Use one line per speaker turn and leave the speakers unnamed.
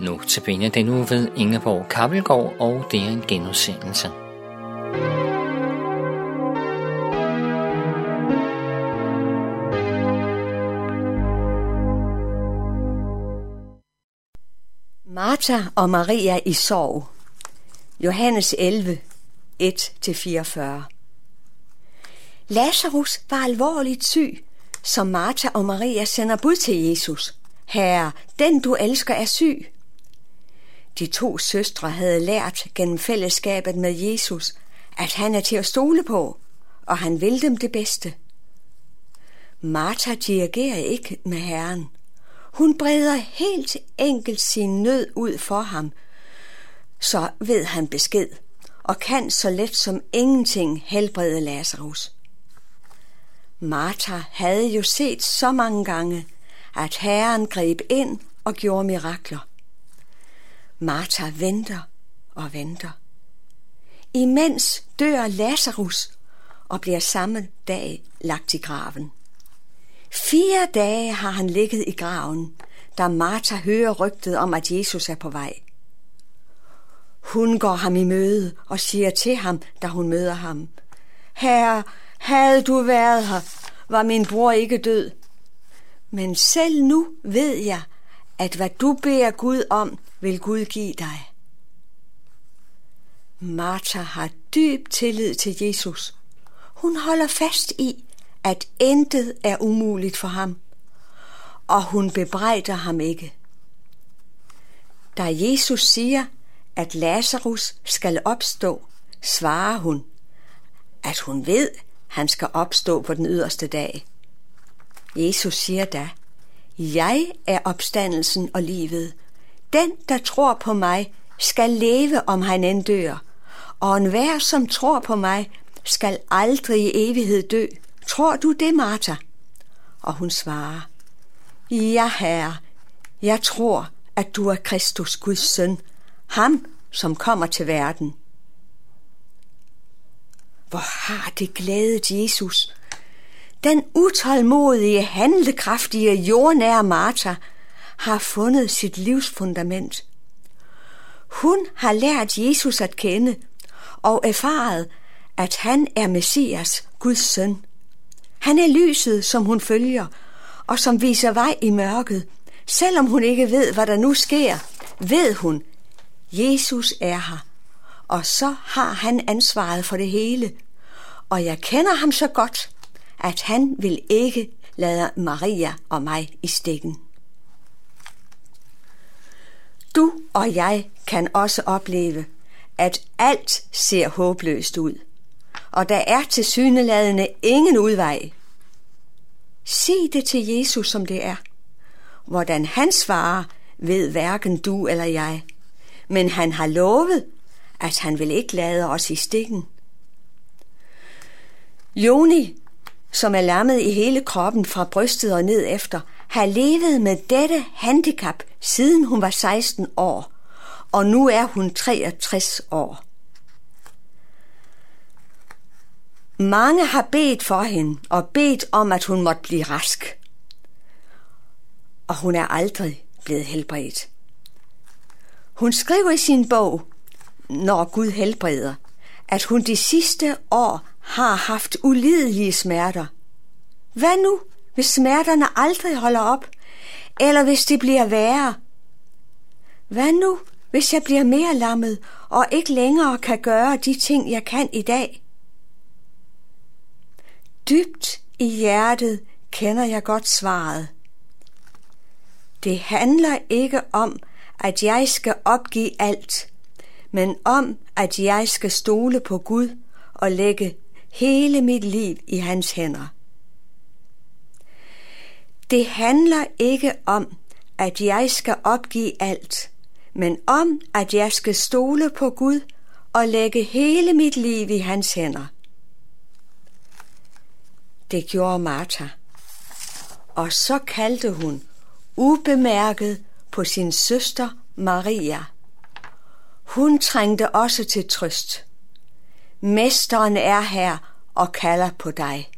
Notabene den uge ved Ingeborg Kappelgaard, og det er en genudsendelse.
Martha og Maria i sorg. Johannes 11, 1-44. Lazarus var alvorligt syg, som Martha og Maria sender bud til Jesus. Herre, den du elsker er syg. De to søstre havde lært gennem fællesskabet med Jesus, at han er til at stole på, og han vil dem det bedste. Martha dirigerer ikke med Herren. Hun breder helt enkelt sin nød ud for ham, så ved han besked, og kan så let som ingenting helbrede Lazarus. Martha havde jo set så mange gange, at Herren greb ind og gjorde mirakler. Martha venter og venter. Imens dør Lazarus og bliver samme dag lagt i graven. Fire dage har han ligget i graven, da Martha hører rygtet om, at Jesus er på vej. Hun går ham i møde og siger til ham, da hun møder ham, Herre, havde du været her, var min bror ikke død. Men selv nu ved jeg, at hvad du beder Gud om, vil Gud give dig. Martha har dyb tillid til Jesus. Hun holder fast i, at intet er umuligt for ham, og hun bebrejder ham ikke. Da Jesus siger, at Lazarus skal opstå, svarer hun, at hun ved, han skal opstå på den yderste dag. Jesus siger da, jeg er opstandelsen og livet. Den, der tror på mig, skal leve, om han end dør. Og enhver, som tror på mig, skal aldrig i evighed dø. Tror du det, Martha? Og hun svarer, Ja, herre, jeg tror, at du er Kristus, Guds søn, ham, som kommer til verden. Hvor har det glædet Jesus, den utålmodige, handlekraftige, jordnære Martha har fundet sit livs fundament. Hun har lært Jesus at kende og erfaret, at han er Messias, Guds søn. Han er lyset, som hun følger, og som viser vej i mørket. Selvom hun ikke ved, hvad der nu sker, ved hun, Jesus er her, og så har han ansvaret for det hele. Og jeg kender ham så godt, at han vil ikke lade Maria og mig i stikken. Du og jeg kan også opleve, at alt ser håbløst ud, og der er til syneladende ingen udvej. Se det til Jesus, som det er. Hvordan han svarer, ved hverken du eller jeg. Men han har lovet, at han vil ikke lade os i stikken. Joni som er lammet i hele kroppen fra brystet og ned efter, har levet med dette handicap siden hun var 16 år, og nu er hun 63 år. Mange har bedt for hende og bedt om, at hun måtte blive rask. Og hun er aldrig blevet helbredt. Hun skriver i sin bog, Når Gud helbreder, at hun de sidste år har haft ulidelige smerter. Hvad nu, hvis smerterne aldrig holder op, eller hvis det bliver værre? Hvad nu, hvis jeg bliver mere lammet og ikke længere kan gøre de ting, jeg kan i dag? Dybt i hjertet kender jeg godt svaret. Det handler ikke om, at jeg skal opgive alt, men om, at jeg skal stole på Gud og lægge hele mit liv i hans hænder. Det handler ikke om, at jeg skal opgive alt, men om, at jeg skal stole på Gud og lægge hele mit liv i hans hænder. Det gjorde Martha, og så kaldte hun ubemærket på sin søster Maria. Hun trængte også til trøst. Mesteren er her og kalder på dig.